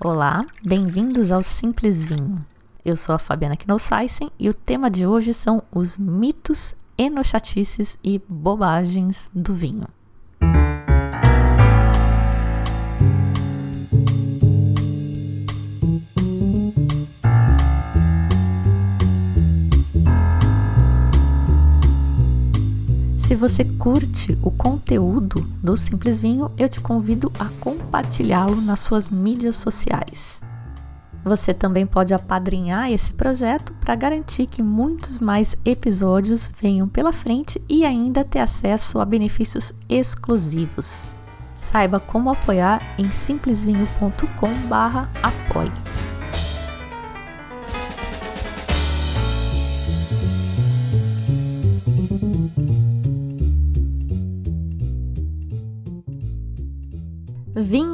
Olá, bem-vindos ao Simples Vinho. Eu sou a Fabiana Knossaisen e o tema de hoje são os mitos, enochatices e bobagens do vinho. Você curte o conteúdo do Simples Vinho, eu te convido a compartilhá-lo nas suas mídias sociais. Você também pode apadrinhar esse projeto para garantir que muitos mais episódios venham pela frente e ainda ter acesso a benefícios exclusivos. Saiba como apoiar em simplesvinho.com/apoie.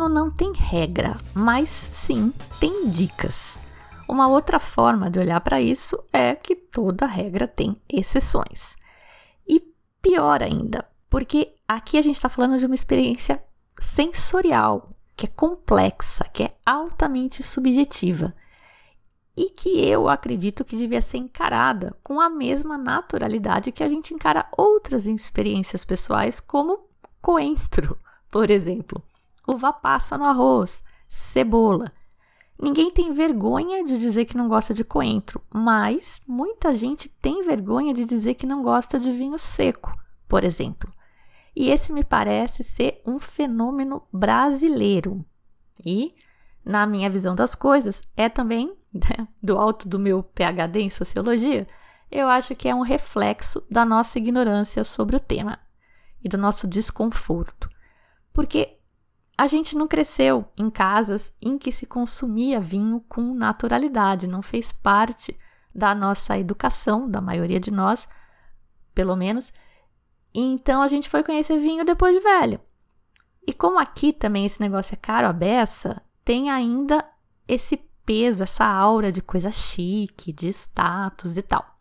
Não tem regra, mas sim tem dicas. Uma outra forma de olhar para isso é que toda regra tem exceções. E pior ainda, porque aqui a gente está falando de uma experiência sensorial, que é complexa, que é altamente subjetiva e que eu acredito que devia ser encarada com a mesma naturalidade que a gente encara outras experiências pessoais, como coentro, por exemplo uva passa no arroz, cebola. Ninguém tem vergonha de dizer que não gosta de coentro, mas muita gente tem vergonha de dizer que não gosta de vinho seco, por exemplo. E esse me parece ser um fenômeno brasileiro. E, na minha visão das coisas, é também, né, do alto do meu PhD em sociologia, eu acho que é um reflexo da nossa ignorância sobre o tema e do nosso desconforto. Porque a gente não cresceu em casas em que se consumia vinho com naturalidade, não fez parte da nossa educação, da maioria de nós, pelo menos. Então a gente foi conhecer vinho depois de velho. E como aqui também esse negócio é caro a beça, tem ainda esse peso, essa aura de coisa chique, de status e tal.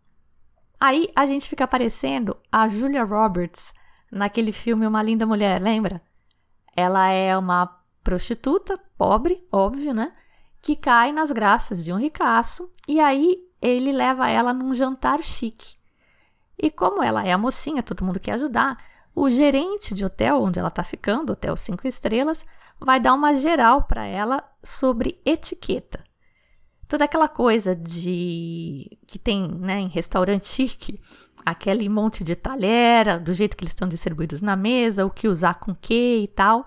Aí a gente fica parecendo a Julia Roberts naquele filme Uma Linda Mulher, lembra? Ela é uma prostituta, pobre, óbvio, né? Que cai nas graças de um ricaço e aí ele leva ela num jantar chique. E como ela é a mocinha, todo mundo quer ajudar, o gerente de hotel onde ela está ficando, hotel cinco estrelas, vai dar uma geral para ela sobre etiqueta. Toda aquela coisa de que tem né, em restaurante chique, aquele monte de talhera, do jeito que eles estão distribuídos na mesa, o que usar com que e tal.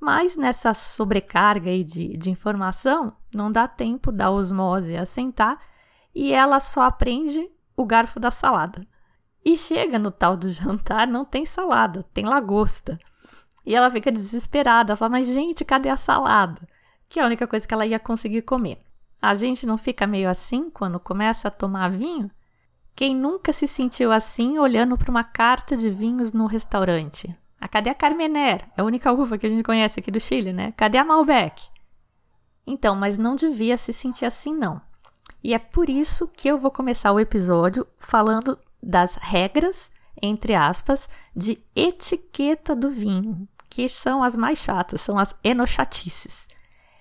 Mas nessa sobrecarga aí de, de informação, não dá tempo da osmose assentar e ela só aprende o garfo da salada. E chega no tal do jantar, não tem salada, tem lagosta. E ela fica desesperada, fala: Mas, gente, cadê a salada? Que é a única coisa que ela ia conseguir comer. A gente não fica meio assim quando começa a tomar vinho? Quem nunca se sentiu assim olhando para uma carta de vinhos no restaurante? Ah, cadê a Carmener? É a única uva que a gente conhece aqui do Chile, né? Cadê a Malbec? Então, mas não devia se sentir assim, não. E é por isso que eu vou começar o episódio falando das regras, entre aspas, de etiqueta do vinho, que são as mais chatas, são as enochatices.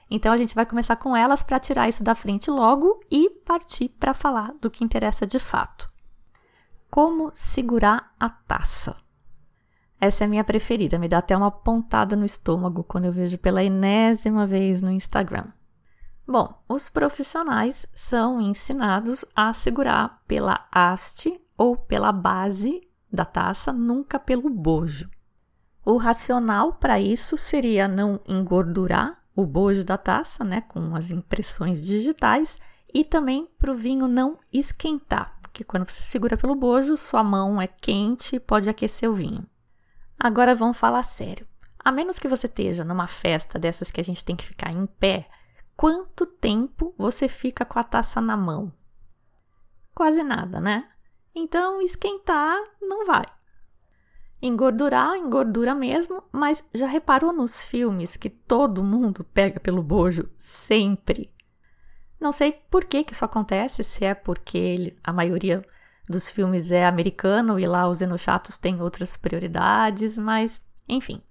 Então a gente vai começar com elas para tirar isso da frente logo e partir para falar do que interessa de fato. Como segurar a taça? Essa é a minha preferida, me dá até uma pontada no estômago quando eu vejo pela enésima vez no Instagram. Bom, os profissionais são ensinados a segurar pela haste ou pela base da taça, nunca pelo bojo. O racional para isso seria não engordurar o bojo da taça, né, com as impressões digitais, e também para o vinho não esquentar, porque quando você segura pelo bojo, sua mão é quente e pode aquecer o vinho. Agora vamos falar sério. A menos que você esteja numa festa dessas que a gente tem que ficar em pé, quanto tempo você fica com a taça na mão? Quase nada, né? Então, esquentar não vai. Engordurar, engordura mesmo, mas já reparou nos filmes que todo mundo pega pelo bojo sempre? Não sei por que, que isso acontece, se é porque a maioria dos filmes é americano e lá os enochatos têm outras prioridades, mas enfim.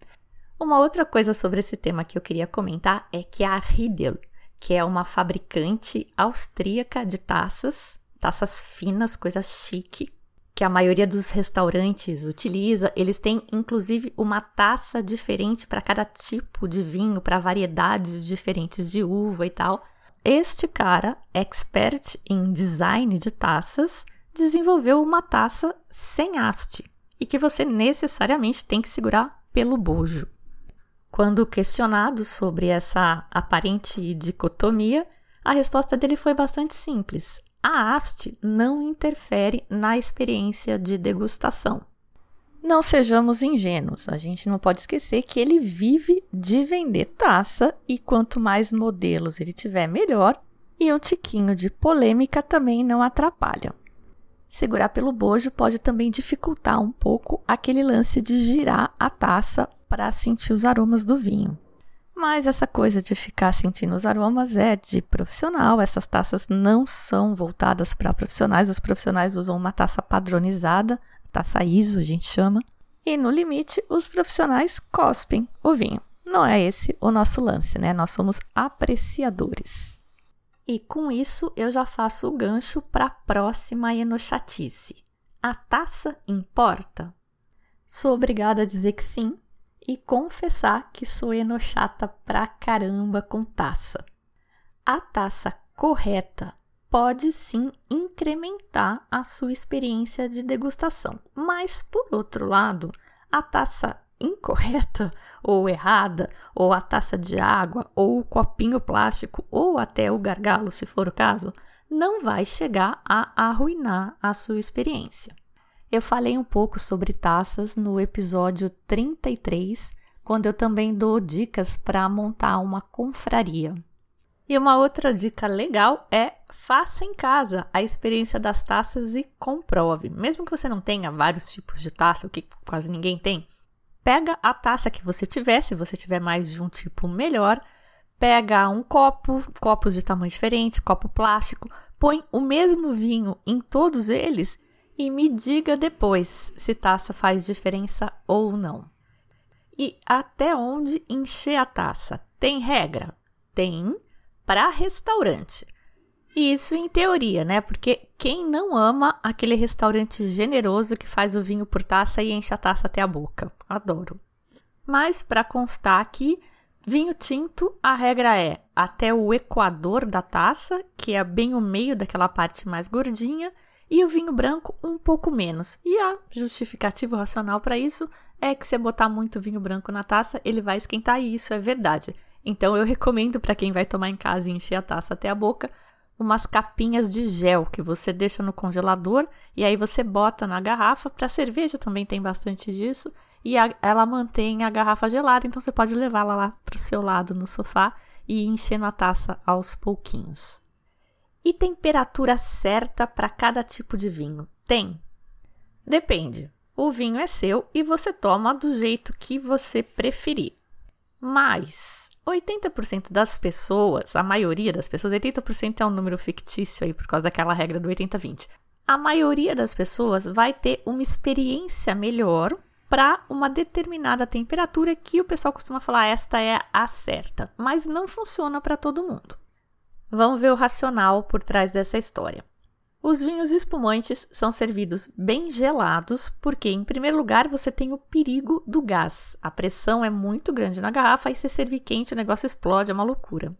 Uma outra coisa sobre esse tema que eu queria comentar é que a Riedel, que é uma fabricante austríaca de taças, taças finas, coisa chique, que a maioria dos restaurantes utiliza. Eles têm inclusive uma taça diferente para cada tipo de vinho, para variedades diferentes de uva e tal. Este cara, expert em design de taças, desenvolveu uma taça sem haste e que você necessariamente tem que segurar pelo bojo. Quando questionado sobre essa aparente dicotomia, a resposta dele foi bastante simples. A haste não interfere na experiência de degustação. Não sejamos ingênuos, a gente não pode esquecer que ele vive de vender taça e quanto mais modelos ele tiver, melhor, e um tiquinho de polêmica também não atrapalha. Segurar pelo bojo pode também dificultar um pouco aquele lance de girar a taça para sentir os aromas do vinho. Mas essa coisa de ficar sentindo os aromas é de profissional. Essas taças não são voltadas para profissionais. Os profissionais usam uma taça padronizada, taça ISO a gente chama. E no limite, os profissionais cospem o vinho. Não é esse o nosso lance, né? Nós somos apreciadores. E com isso eu já faço o gancho para a próxima enochatice. A taça importa? Sou obrigada a dizer que sim e confessar que sou enochata pra caramba com taça. A taça correta pode sim incrementar a sua experiência de degustação, mas por outro lado, a taça incorreta ou errada, ou a taça de água, ou o copinho plástico, ou até o gargalo, se for o caso, não vai chegar a arruinar a sua experiência. Eu falei um pouco sobre taças no episódio 33, quando eu também dou dicas para montar uma confraria. E uma outra dica legal é faça em casa a experiência das taças e comprove. Mesmo que você não tenha vários tipos de taça, o que quase ninguém tem, pega a taça que você tiver, se você tiver mais de um tipo melhor, pega um copo, copos de tamanho diferente, copo plástico, põe o mesmo vinho em todos eles e me diga depois se taça faz diferença ou não. E até onde encher a taça? Tem regra? Tem para restaurante. Isso em teoria, né? Porque quem não ama aquele restaurante generoso que faz o vinho por taça e enche a taça até a boca? Adoro. Mas para constar aqui, vinho tinto, a regra é até o equador da taça, que é bem o meio daquela parte mais gordinha, e o vinho branco um pouco menos. E a justificativa racional para isso é que se botar muito vinho branco na taça, ele vai esquentar e isso é verdade. Então eu recomendo para quem vai tomar em casa e encher a taça até a boca, umas capinhas de gel que você deixa no congelador e aí você bota na garrafa. Para cerveja também tem bastante disso e a, ela mantém a garrafa gelada, então você pode levá-la lá para o seu lado no sofá e encher na taça aos pouquinhos. E temperatura certa para cada tipo de vinho? Tem? Depende. O vinho é seu e você toma do jeito que você preferir. Mas 80% das pessoas, a maioria das pessoas, 80% é um número fictício aí por causa daquela regra do 80-20. A maioria das pessoas vai ter uma experiência melhor para uma determinada temperatura que o pessoal costuma falar esta é a certa, mas não funciona para todo mundo. Vamos ver o racional por trás dessa história. Os vinhos espumantes são servidos bem gelados, porque, em primeiro lugar, você tem o perigo do gás. A pressão é muito grande na garrafa e se servir quente o negócio explode, é uma loucura.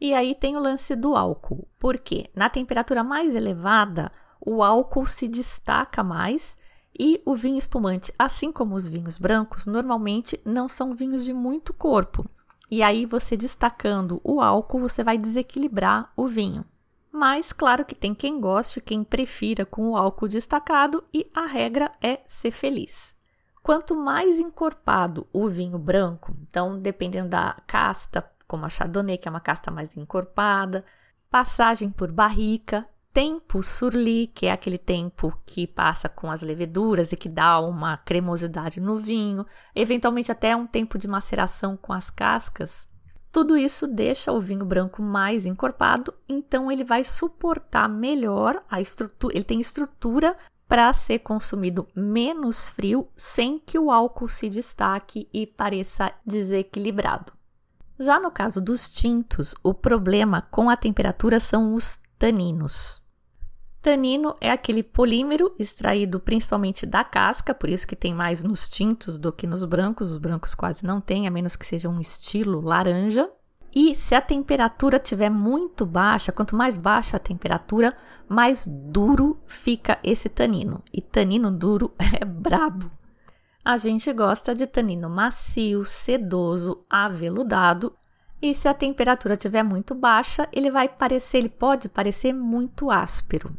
E aí tem o lance do álcool, porque na temperatura mais elevada, o álcool se destaca mais e o vinho espumante, assim como os vinhos brancos, normalmente não são vinhos de muito corpo. E aí, você destacando o álcool, você vai desequilibrar o vinho. Mas claro que tem quem goste, quem prefira com o álcool destacado e a regra é ser feliz. Quanto mais encorpado o vinho branco, então dependendo da casta, como a Chardonnay, que é uma casta mais encorpada, passagem por barrica, tempo surli, que é aquele tempo que passa com as leveduras e que dá uma cremosidade no vinho, eventualmente até um tempo de maceração com as cascas, tudo isso deixa o vinho branco mais encorpado, então ele vai suportar melhor a estrutura, ele tem estrutura para ser consumido menos frio sem que o álcool se destaque e pareça desequilibrado. Já no caso dos tintos, o problema com a temperatura são os taninos. Tanino é aquele polímero extraído principalmente da casca, por isso que tem mais nos tintos do que nos brancos. Os brancos quase não tem, a menos que seja um estilo laranja. E se a temperatura estiver muito baixa, quanto mais baixa a temperatura, mais duro fica esse tanino. E tanino duro é brabo. A gente gosta de tanino macio, sedoso, aveludado. E se a temperatura estiver muito baixa, ele vai parecer, ele pode parecer muito áspero.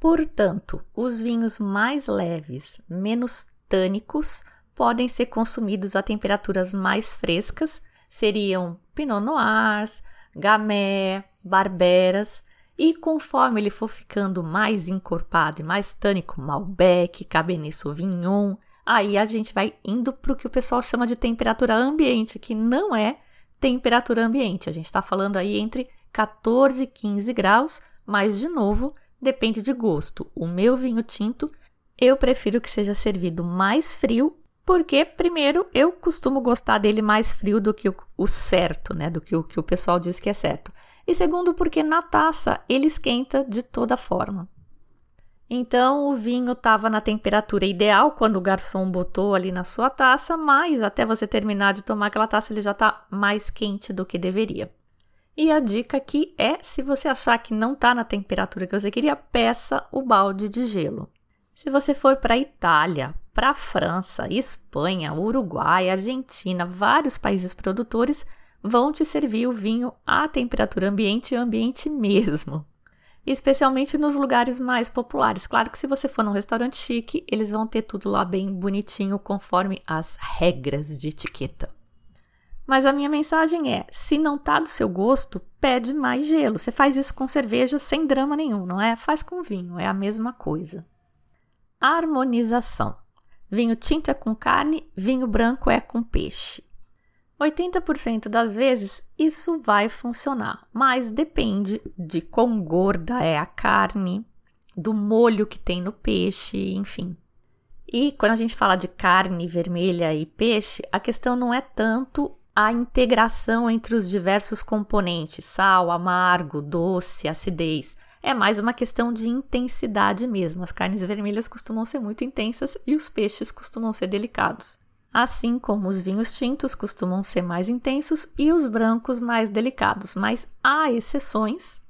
Portanto, os vinhos mais leves, menos tânicos, podem ser consumidos a temperaturas mais frescas, seriam Pinot Noirs, Gamay, Barberas, e conforme ele for ficando mais encorpado e mais tânico, Malbec, Cabernet Sauvignon, Aí a gente vai indo para o que o pessoal chama de temperatura ambiente, que não é temperatura ambiente. A gente está falando aí entre 14 e 15 graus, mas de novo, depende de gosto. O meu vinho tinto, eu prefiro que seja servido mais frio, porque, primeiro, eu costumo gostar dele mais frio do que o, certo, né? Do que o que o pessoal diz que é certo. E segundo, porque na taça ele esquenta de toda forma. Então o vinho estava na temperatura ideal quando o garçom botou ali na sua taça, mas até você terminar de tomar aquela taça ele já está mais quente do que deveria. E a dica aqui é: se você achar que não está na temperatura que você queria, peça o balde de gelo. Se você for para a Itália, para a França, Espanha, Uruguai, Argentina, vários países produtores vão te servir o vinho à temperatura ambiente e ambiente mesmo especialmente nos lugares mais populares. Claro que se você for num restaurante chique, eles vão ter tudo lá bem bonitinho conforme as regras de etiqueta. Mas a minha mensagem é: se não tá do seu gosto, pede mais gelo. Você faz isso com cerveja sem drama nenhum, não é? Faz com vinho, é a mesma coisa. Harmonização. Vinho tinto é com carne, vinho branco é com peixe. 80% das vezes isso vai funcionar, mas depende de quão gorda é a carne, do molho que tem no peixe, enfim. E quando a gente fala de carne vermelha e peixe, a questão não é tanto a integração entre os diversos componentes, sal, amargo, doce, acidez. É mais uma questão de intensidade mesmo. As carnes vermelhas costumam ser muito intensas e os peixes costumam ser delicados assim como os vinhos tintos costumam ser mais intensos e os brancos mais delicados, mas há exceções.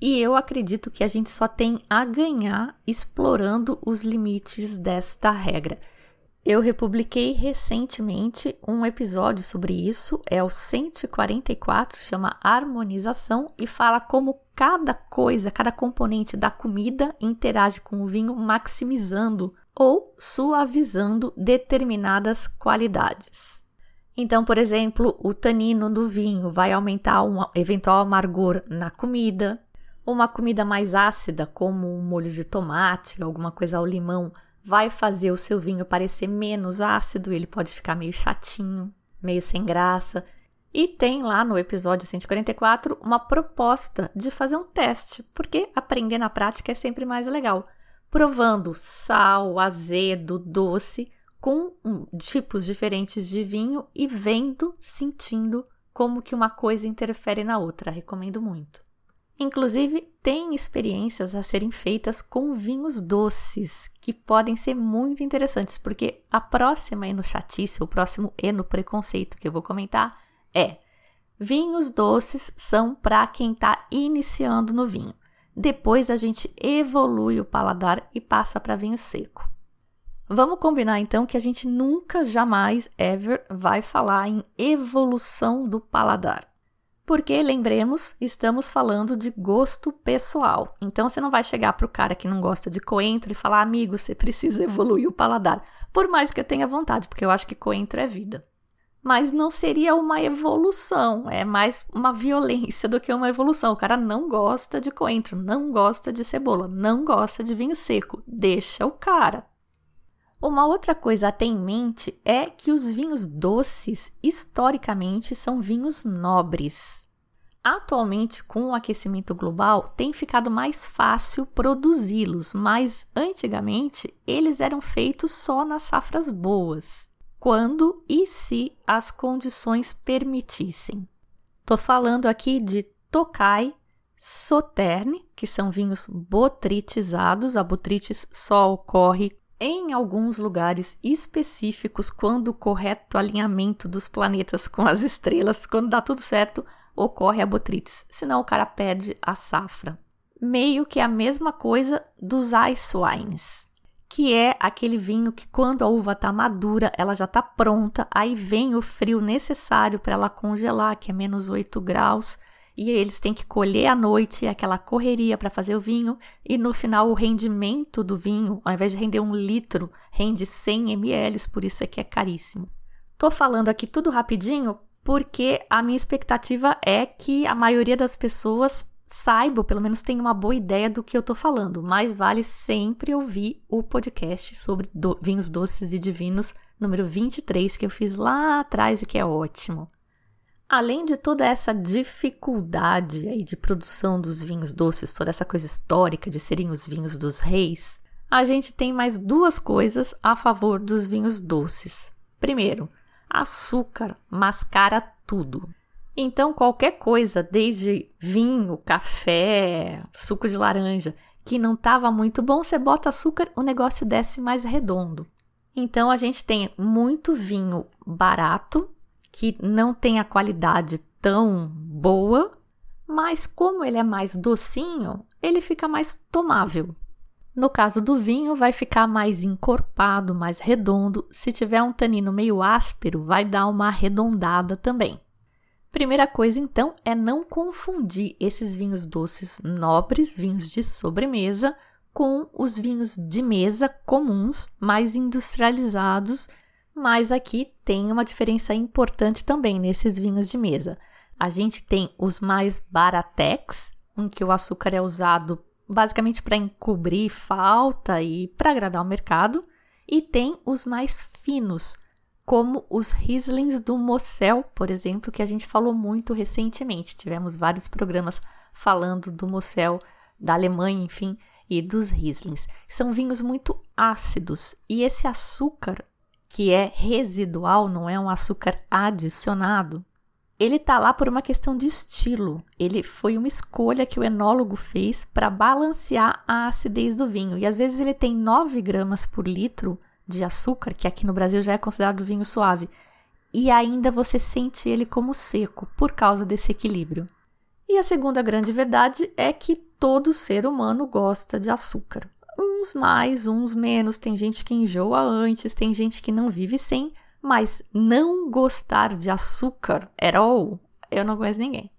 E eu acredito que a gente só tem a ganhar explorando os limites desta regra. Eu republiquei recentemente um episódio sobre isso, é o 144, chama Harmonização e fala como cada coisa, cada componente da comida interage com o vinho, maximizando ou suavizando determinadas qualidades. Então, por exemplo, o tanino do vinho vai aumentar um eventual amargor na comida. Uma comida mais ácida, como um molho de tomate, alguma coisa ao limão, vai fazer o seu vinho parecer menos ácido, ele pode ficar meio chatinho, meio sem graça. E tem lá no episódio 144 uma proposta de fazer um teste, porque aprender na prática é sempre mais legal provando sal, azedo, doce, com tipos diferentes de vinho e vendo, sentindo como que uma coisa interfere na outra. Recomendo muito. Inclusive, tem experiências a serem feitas com vinhos doces, que podem ser muito interessantes, porque a próxima chatice, o próximo eno preconceito que eu vou comentar é: vinhos doces são para quem está iniciando no vinho. Depois a gente evolui o paladar e passa para vinho seco. Vamos combinar então que a gente nunca, jamais, ever vai falar em evolução do paladar. Porque, lembremos, estamos falando de gosto pessoal. Então você não vai chegar para o cara que não gosta de coentro e falar, amigo, você precisa evoluir o paladar. Por mais que eu tenha vontade, porque eu acho que coentro é vida mas não seria uma evolução, é mais uma violência do que uma evolução. O cara não gosta de coentro, não gosta de cebola, não gosta de vinho seco, deixa o cara. Uma outra coisa a ter em mente é que os vinhos doces, historicamente, são vinhos nobres. Atualmente, com o aquecimento global, tem ficado mais fácil produzi-los, mas antigamente eles eram feitos só nas safras boas quando e se as condições permitissem. Tô falando aqui de Tokai, Soterne, que são vinhos botritizados. A botrites só ocorre em alguns lugares específicos quando o correto alinhamento dos planetas com as estrelas, quando dá tudo certo, ocorre a botrites. Senão o cara perde a safra. Meio que a mesma coisa dos ice wines, que é aquele vinho que quando a uva está madura, ela já está pronta, aí vem o frio necessário para ela congelar, que é menos 8 graus e eles têm que colher à noite aquela correria para fazer o vinho e no final o rendimento do vinho, ao invés de render um litro, rende 100 ml, por isso é que é caríssimo. Tô falando aqui tudo rapidinho porque a minha expectativa é que a maioria das pessoas saiba, ou pelo menos tenha uma boa ideia do que eu tô falando, mas vale sempre ouvir o podcast sobre do vinhos doces e divinos número 23 que eu fiz lá atrás e que é ótimo. Além de toda essa dificuldade aí de produção dos vinhos doces, toda essa coisa histórica de serem os vinhos dos reis, a gente tem mais duas coisas a favor dos vinhos doces. Primeiro, açúcar mascara tudo. Então, qualquer coisa, desde vinho, café, suco de laranja, que não estava muito bom, você bota açúcar, o negócio desce mais redondo. Então, a gente tem muito vinho barato que não tem a qualidade tão boa, mas como ele é mais docinho, ele fica mais tomável. No caso do vinho, vai ficar mais encorpado, mais redondo. Se tiver um tanino meio áspero, vai dar uma arredondada também. Primeira coisa, então, é não confundir esses vinhos doces nobres, vinhos de sobremesa, com os vinhos de mesa comuns, mais industrializados, mas aqui tem uma diferença importante também nesses vinhos de mesa. A gente tem os mais baratex, em que o açúcar é usado basicamente para encobrir falta e para agradar o mercado, e tem os mais finos, como os Rieslings do Mosel, por exemplo, que a gente falou muito recentemente. Tivemos vários programas falando do Mosel, da Alemanha, enfim, e dos Rieslings. São vinhos muito ácidos e esse açúcar que é residual, não é um açúcar adicionado, ele está lá por uma questão de estilo. Ele foi uma escolha que o enólogo fez para balancear a acidez do vinho. E às vezes ele tem 9 gramas por litro de açúcar, que aqui no Brasil já é considerado vinho suave, e ainda você sente ele como seco por causa desse equilíbrio. E a segunda grande verdade é que todo ser humano gosta de açúcar uns mais, uns menos. Tem gente que enjoa antes, tem gente que não vive sem, mas não gostar de açúcar at all, eu não conheço ninguém.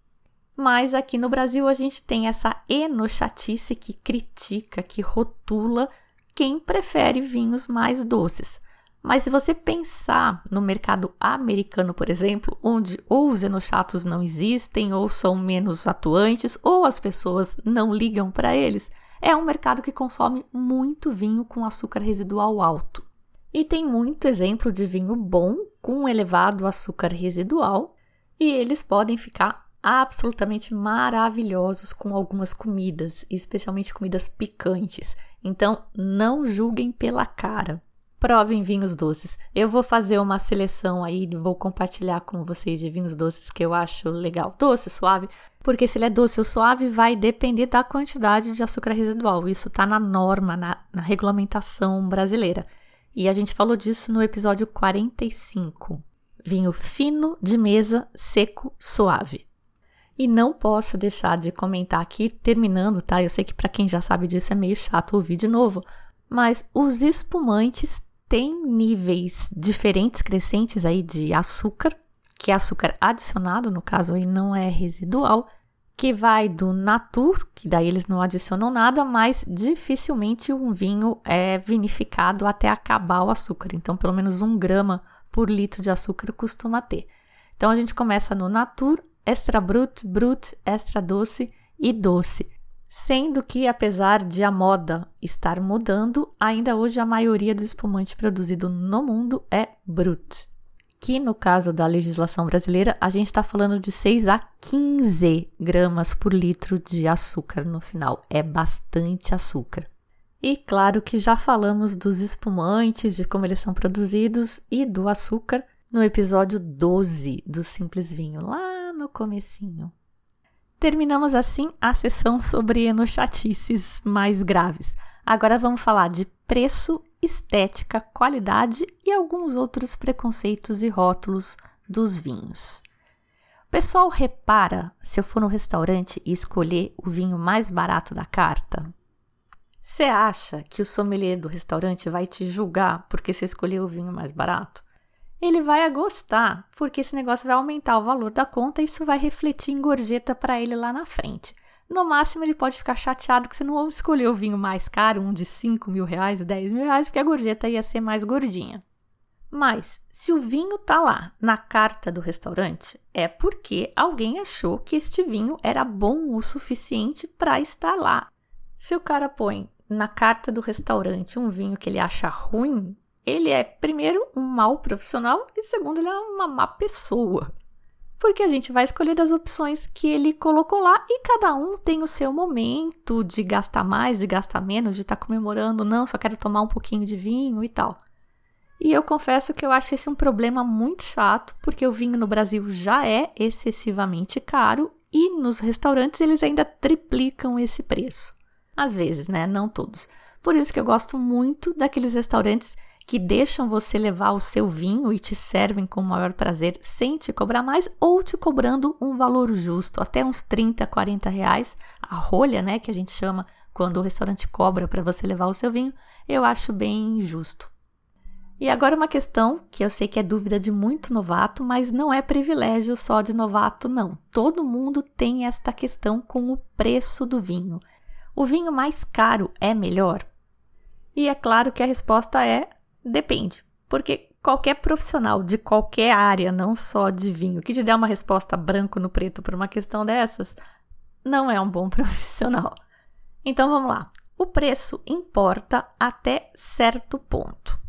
Mas aqui no Brasil a gente tem essa enochatice que critica, que rotula quem prefere vinhos mais doces. Mas se você pensar no mercado americano, por exemplo, onde ou os enochatos não existem, ou são menos atuantes, ou as pessoas não ligam para eles, é um mercado que consome muito vinho com açúcar residual alto. E tem muito exemplo de vinho bom com elevado açúcar residual, e eles podem ficar absolutamente maravilhosos com algumas comidas, especialmente comidas picantes. Então, não julguem pela cara. Provem vinhos doces. Eu vou fazer uma seleção aí, vou compartilhar com vocês de vinhos doces que eu acho legal. Doce, suave, porque se ele é doce ou suave vai depender da quantidade de açúcar residual. Isso está na norma, na, na regulamentação brasileira. E a gente falou disso no episódio 45. Vinho fino de mesa, seco, suave. E não posso deixar de comentar aqui, terminando, tá? Eu sei que para quem já sabe disso é meio chato ouvir de novo, mas os espumantes tem níveis diferentes, crescentes aí de açúcar, que é açúcar adicionado, no caso aí não é residual, que vai do natur, que daí eles não adicionam nada, mas dificilmente um vinho é vinificado até acabar o açúcar. Então, pelo menos um grama por litro de açúcar costuma ter. Então, a gente começa no natur, extra brut, brut, extra doce e doce sendo que, apesar de a moda estar mudando, ainda hoje a maioria do espumante produzido no mundo é brut. Que no caso da legislação brasileira, a gente está falando de 6 a 15 gramas por litro de açúcar no final. É bastante açúcar. E claro que já falamos dos espumantes, de como eles são produzidos e do açúcar no episódio 12 do Simples Vinho, lá no comecinho. Terminamos assim a sessão sobre enochatices mais graves. Agora vamos falar de preço, estética, qualidade e alguns outros preconceitos e rótulos dos vinhos. O pessoal repara se eu for no restaurante e escolher o vinho mais barato da carta? Você acha que o sommelier do restaurante vai te julgar porque você escolheu o vinho mais barato? Ele vai gostar, porque esse negócio vai aumentar o valor da conta e isso vai refletir em gorjeta para ele lá na frente. No máximo, ele pode ficar chateado que você não escolheu o vinho mais caro, um de 5 mil reais, 10 mil reais, porque a gorjeta ia ser mais gordinha. Mas, se o vinho tá lá na carta do restaurante, é porque alguém achou que este vinho era bom o suficiente para estar lá. Se o cara põe na carta do restaurante um vinho que ele acha ruim, ele é, primeiro, um mau profissional e, segundo, ele é uma má pessoa porque a gente vai escolher das opções que ele colocou lá e cada um tem o seu momento de gastar mais, de gastar menos, de estar tá comemorando, não, só quero tomar um pouquinho de vinho e tal. E eu confesso que eu acho esse um problema muito chato, porque o vinho no Brasil já é excessivamente caro e nos restaurantes eles ainda triplicam esse preço. Às vezes, né? Não todos. Por isso que eu gosto muito daqueles restaurantes que deixam você levar o seu vinho e te servem com o maior prazer sem te cobrar mais ou te cobrando um valor justo, até uns 30, 40 reais. A rolha, né, que a gente chama quando o restaurante cobra para você levar o seu vinho, eu acho bem justo. E agora uma questão que eu sei que é dúvida de muito novato, mas não é privilégio só de novato, não. Todo mundo tem esta questão com o preço do vinho. O vinho mais caro é melhor? E é claro que a resposta é Depende, porque qualquer profissional de qualquer área, não só de vinho, que te der uma resposta branco no preto para uma questão dessas, não é um bom profissional. Então vamos lá. O preço importa até certo ponto.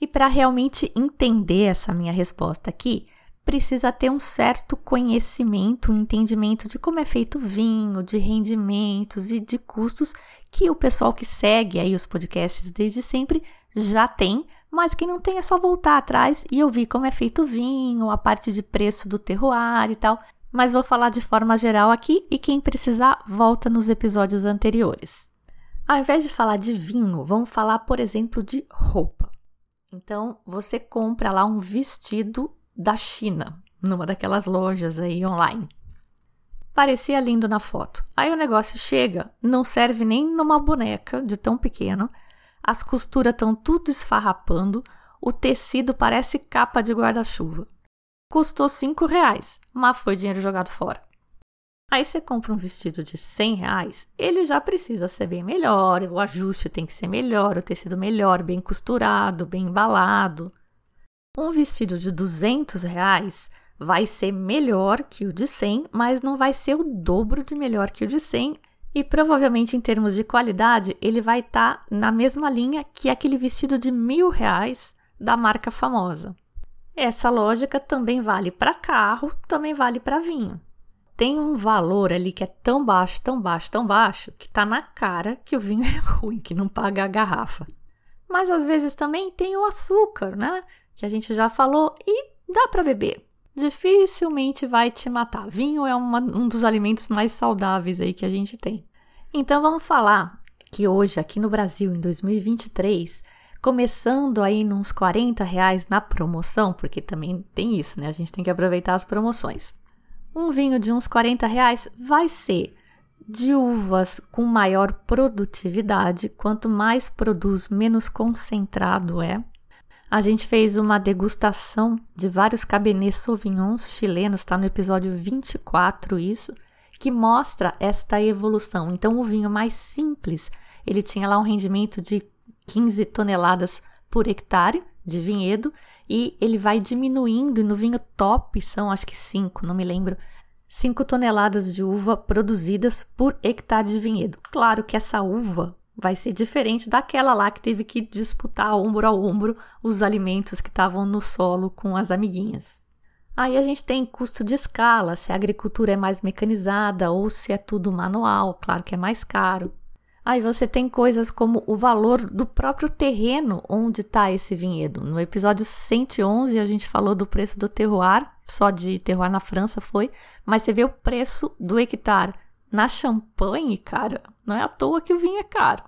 E para realmente entender essa minha resposta aqui, precisa ter um certo conhecimento, um entendimento de como é feito vinho, de rendimentos e de custos que o pessoal que segue aí os podcasts desde sempre já tem, mas quem não tem é só voltar atrás e ouvir como é feito o vinho, a parte de preço do terroir e tal. Mas vou falar de forma geral aqui e quem precisar volta nos episódios anteriores. Ao invés de falar de vinho, vamos falar, por exemplo, de roupa. Então, você compra lá um vestido da China, numa daquelas lojas aí online. Parecia lindo na foto. Aí o negócio chega, não serve nem numa boneca de tão pequeno as costuras estão tudo esfarrapando, o tecido parece capa de guarda-chuva. Custou cinco reais, mas foi dinheiro jogado fora. Aí você compra um vestido de 100 reais, ele já precisa ser bem melhor, o ajuste tem que ser melhor, o tecido melhor, bem costurado, bem embalado. Um vestido de 200 reais vai ser melhor que o de 100, mas não vai ser o dobro de melhor que o de 100 e provavelmente, em termos de qualidade, ele vai estar tá na mesma linha que aquele vestido de mil reais da marca famosa. Essa lógica também vale para carro, também vale para vinho. Tem um valor ali que é tão baixo, tão baixo, tão baixo, que está na cara que o vinho é ruim, que não paga a garrafa. Mas às vezes também tem o açúcar, né? Que a gente já falou, e dá para beber dificilmente vai te matar. Vinho é uma, um dos alimentos mais saudáveis aí que a gente tem. Então vamos falar que hoje, aqui no Brasil, em 2023, começando aí nos 40 reais na promoção, porque também tem isso, né? A gente tem que aproveitar as promoções. Um vinho de uns 40 reais vai ser de uvas com maior produtividade. Quanto mais produz, menos concentrado é. A gente fez uma degustação de vários Cabernet Sauvignons chilenos, está no episódio 24 isso, que mostra esta evolução. Então, o vinho mais simples, ele tinha lá um rendimento de 15 toneladas por hectare de vinhedo e ele vai diminuindo e no vinho top são acho que 5, não me lembro, 5 toneladas de uva produzidas por hectare de vinhedo. Claro que essa uva vai ser diferente daquela lá que teve que disputar ombro a ombro os alimentos que estavam no solo com as amiguinhas. Aí a gente tem custo de escala, se a agricultura é mais mecanizada ou se é tudo manual, claro que é mais caro. Aí você tem coisas como o valor do próprio terreno onde está esse vinhedo. No episódio 111 a gente falou do preço do terroir, só de terroir na França foi, mas você vê o preço do hectare na Champagne, cara, não é à toa que o vinho é caro.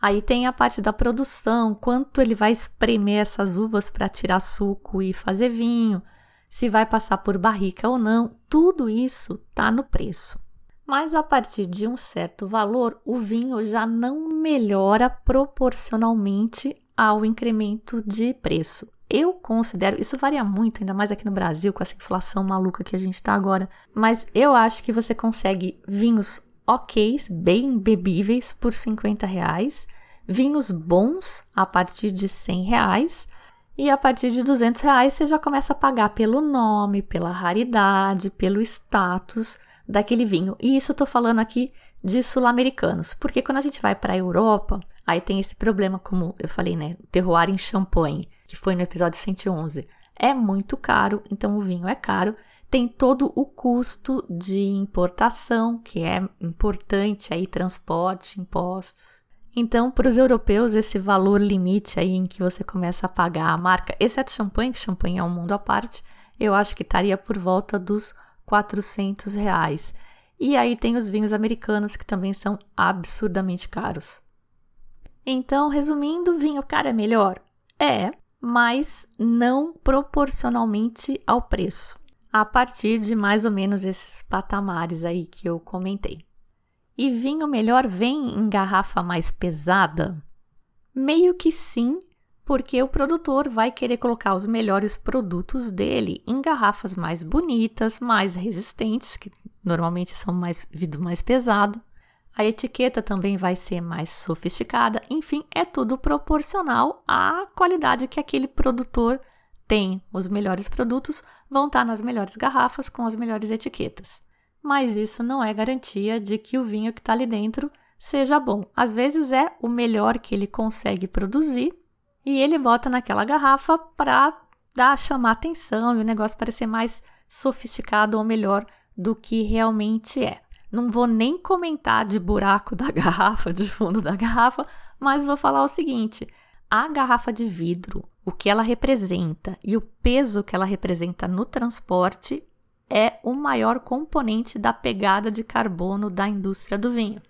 Aí tem a parte da produção, quanto ele vai espremer essas uvas para tirar suco e fazer vinho, se vai passar por barrica ou não, tudo isso tá no preço. Mas a partir de um certo valor, o vinho já não melhora proporcionalmente ao incremento de preço. Eu considero, isso varia muito, ainda mais aqui no Brasil, com essa inflação maluca que a gente está agora, mas eu acho que você consegue vinhos ok, bem bebíveis, por 50 reais, vinhos bons a partir de 100 reais, e a partir de 200 reais você já começa a pagar pelo nome, pela raridade, pelo status daquele vinho. E isso eu tô falando aqui de sul-americanos, porque quando a gente vai para a Europa, aí tem esse problema, como eu falei, né? Terroir em Champagne, que foi no episódio 111. É muito caro, então o vinho é caro. Tem todo o custo de importação, que é importante aí, transporte, impostos. Então, para os europeus, esse valor limite aí em que você começa a pagar a marca, exceto champanhe, que champanhe é um mundo à parte, eu acho que estaria por volta dos 400 reais. E aí tem os vinhos americanos que também são absurdamente caros. Então, resumindo, vinho caro é melhor? É, mas não proporcionalmente ao preço, a partir de mais ou menos esses patamares aí que eu comentei. E vinho melhor vem em garrafa mais pesada? Meio que sim, porque o produtor vai querer colocar os melhores produtos dele em garrafas mais bonitas, mais resistentes, que normalmente são mais vidro mais pesado. A etiqueta também vai ser mais sofisticada. Enfim, é tudo proporcional à qualidade que aquele produtor tem. Os melhores produtos vão estar nas melhores garrafas com as melhores etiquetas mas isso não é garantia de que o vinho que está ali dentro seja bom. Às vezes é o melhor que ele consegue produzir e ele bota naquela garrafa para dar chamar atenção e o negócio parecer mais sofisticado ou melhor do que realmente é. Não vou nem comentar de buraco da garrafa, de fundo da garrafa, mas vou falar o seguinte: a garrafa de vidro, o que ela representa e o peso que ela representa no transporte é o maior componente da pegada de carbono da indústria do vinho.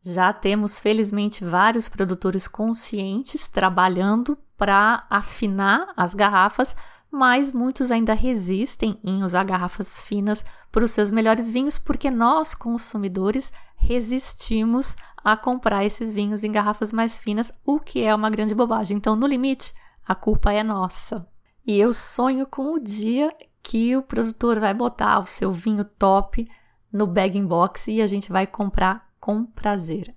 Já temos, felizmente, vários produtores conscientes trabalhando para afinar as garrafas, mas muitos ainda resistem em usar garrafas finas para os seus melhores vinhos, porque nós, consumidores, resistimos a comprar esses vinhos em garrafas mais finas, o que é uma grande bobagem. Então, no limite, a culpa é nossa. E eu sonho com o dia que o produtor vai botar o seu vinho top no bag box e a gente vai comprar com prazer.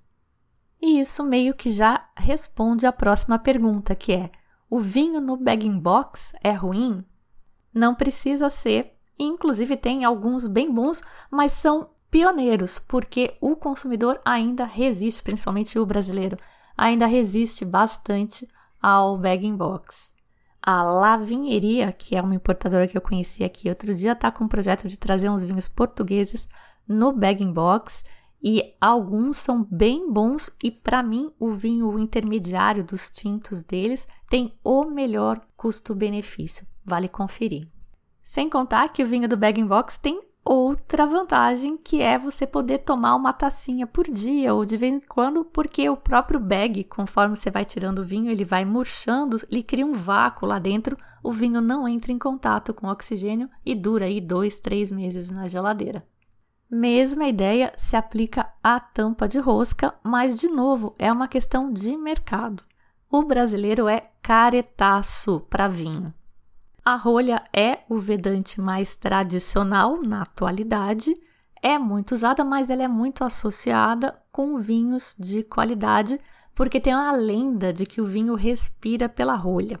E isso meio que já responde à próxima pergunta, que é: o vinho no bag box é ruim? Não precisa ser, inclusive tem alguns bem bons, mas são pioneiros, porque o consumidor ainda resiste, principalmente o brasileiro, ainda resiste bastante ao bag box. A Lavinheria, que é uma importadora que eu conheci aqui outro dia, está com um projeto de trazer uns vinhos portugueses no bagging box e alguns são bem bons e para mim o vinho intermediário dos tintos deles tem o melhor custo-benefício. Vale conferir. Sem contar que o vinho do bagging box tem outra vantagem que é você poder tomar uma tacinha por dia ou de vez em quando, porque o próprio bag, conforme você vai tirando o vinho, ele vai murchando, ele cria um vácuo lá dentro, o vinho não entra em contato com oxigênio e dura aí dois, três meses na geladeira. Mesma ideia se aplica à tampa de rosca, mas de novo é uma questão de mercado. O brasileiro é caretaço para vinho. A rolha é o vedante mais tradicional na atualidade, é muito usada, mas ela é muito associada com vinhos de qualidade, porque tem a lenda de que o vinho respira pela rolha.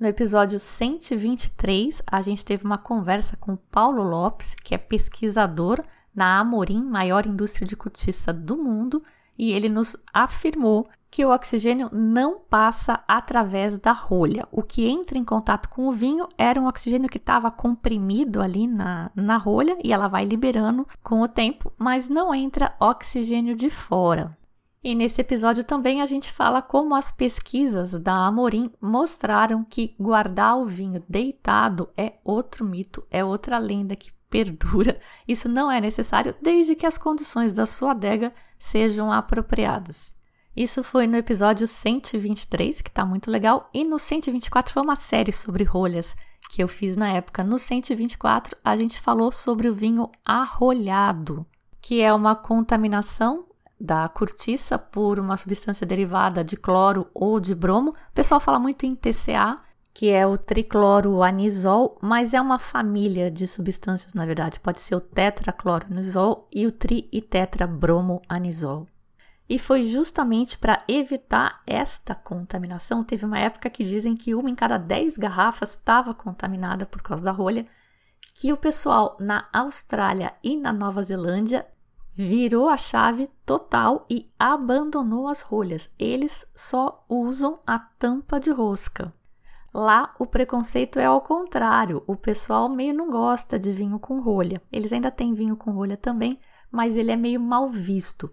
No episódio 123, a gente teve uma conversa com Paulo Lopes, que é pesquisador na Amorim, maior indústria de cortiça do mundo, e ele nos afirmou que o oxigênio não passa através da rolha. O que entra em contato com o vinho era um oxigênio que estava comprimido ali na, na rolha e ela vai liberando com o tempo, mas não entra oxigênio de fora. E nesse episódio também a gente fala como as pesquisas da Amorim mostraram que guardar o vinho deitado é outro mito, é outra lenda que perdura. Isso não é necessário desde que as condições da sua adega sejam apropriadas. Isso foi no episódio 123, que está muito legal, e no 124 foi uma série sobre rolhas que eu fiz na época. No 124 a gente falou sobre o vinho arrolhado, que é uma contaminação da cortiça por uma substância derivada de cloro ou de bromo. O pessoal fala muito em TCA, que é o tricloroanisol, mas é uma família de substâncias, na verdade. Pode ser o tetracloroanisol e o tri e tetrabromoanisol. E foi justamente para evitar esta contaminação. Teve uma época que dizem que uma em cada 10 garrafas estava contaminada por causa da rolha, que o pessoal na Austrália e na Nova Zelândia virou a chave total e abandonou as rolhas. Eles só usam a tampa de rosca. Lá o preconceito é ao contrário. O pessoal meio não gosta de vinho com rolha. Eles ainda têm vinho com rolha também, mas ele é meio mal visto.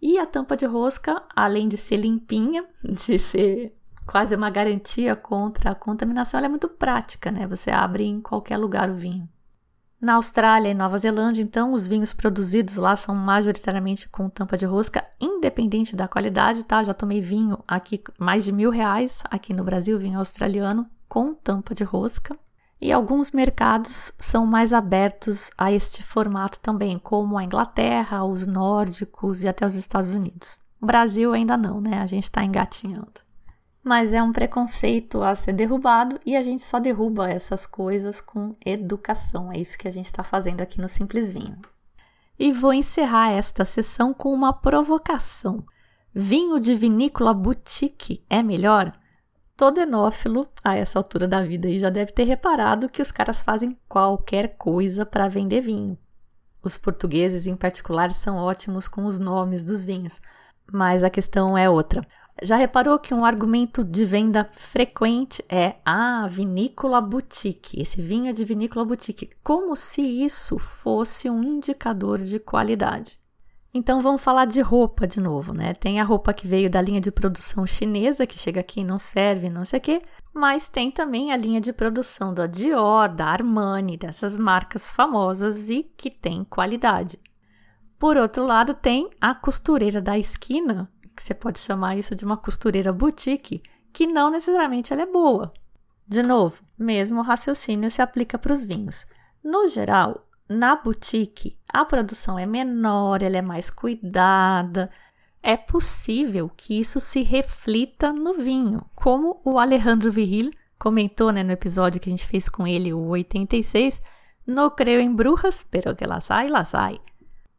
E a tampa de rosca, além de ser limpinha, de ser quase uma garantia contra a contaminação, ela é muito prática, né? Você abre em qualquer lugar o vinho. Na Austrália e Nova Zelândia, então, os vinhos produzidos lá são majoritariamente com tampa de rosca, independente da qualidade, tá? Já tomei vinho aqui, mais de mil reais aqui no Brasil, vinho australiano, com tampa de rosca. E alguns mercados são mais abertos a este formato também, como a Inglaterra, os nórdicos e até os Estados Unidos. O Brasil ainda não, né? A gente está engatinhando mas é um preconceito a ser derrubado e a gente só derruba essas coisas com educação. É isso que a gente está fazendo aqui no Simples Vinho. E vou encerrar esta sessão com uma provocação. Vinho de vinícola boutique é melhor? Todo enófilo, a essa altura da vida, já deve ter reparado que os caras fazem qualquer coisa para vender vinho. Os portugueses, em particular, são ótimos com os nomes dos vinhos, mas a questão é outra. Já reparou que um argumento de venda frequente é ah, vinícola boutique, esse vinho é de vinícola boutique, como se isso fosse um indicador de qualidade. Então vamos falar de roupa de novo, né? Tem a roupa que veio da linha de produção chinesa, que chega aqui e não serve, não sei o quê, mas tem também a linha de produção da Dior, da Armani, dessas marcas famosas e que tem qualidade. Por outro lado, tem a costureira da esquina, que você pode chamar isso de uma costureira boutique, que não necessariamente ela é boa. De novo, mesmo raciocínio se aplica para os vinhos. No geral, na boutique, a produção é menor, ela é mais cuidada. É possível que isso se reflita no vinho, como o Alejandro Viril comentou né, no episódio que a gente fez com ele, o 86, no Creu em Brujas, pero que la sai, la sai.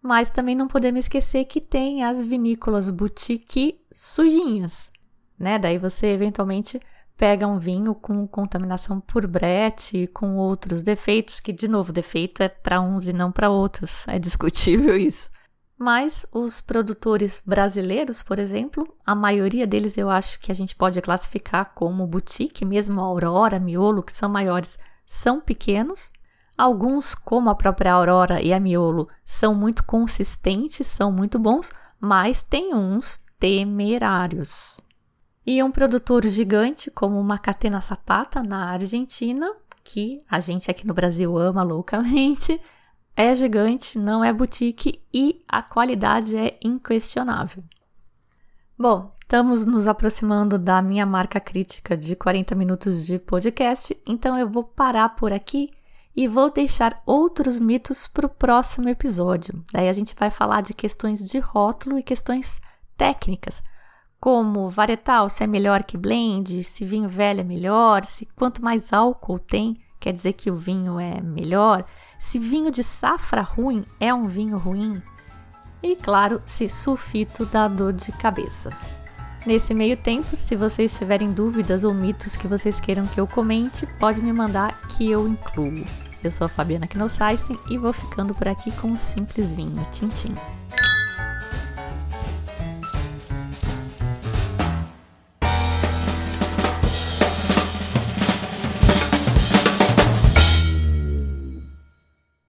Mas também não podemos esquecer que tem as vinícolas boutique sujinhas, né? Daí você eventualmente pega um vinho com contaminação por brete, com outros defeitos, que de novo, defeito é para uns e não para outros, é discutível isso. Mas os produtores brasileiros, por exemplo, a maioria deles eu acho que a gente pode classificar como boutique, mesmo Aurora, Miolo, que são maiores, são pequenos, Alguns, como a própria Aurora e a Miolo, são muito consistentes, são muito bons, mas tem uns temerários. E um produtor gigante como uma Catena Sapata na Argentina, que a gente aqui no Brasil ama loucamente, é gigante, não é boutique e a qualidade é inquestionável. Bom, estamos nos aproximando da minha marca crítica de 40 minutos de podcast, então eu vou parar por aqui e vou deixar outros mitos para o próximo episódio. Daí a gente vai falar de questões de rótulo e questões técnicas, como varietal, se é melhor que blend, se vinho velho é melhor, se quanto mais álcool tem, quer dizer que o vinho é melhor, se vinho de safra ruim é um vinho ruim. E claro, se sulfito dá dor de cabeça. Nesse meio tempo, se vocês tiverem dúvidas ou mitos que vocês queiram que eu comente, pode me mandar que eu incluo. Eu sou a Fabiana Knossaisen e vou ficando por aqui com um simples vinho, Tintim.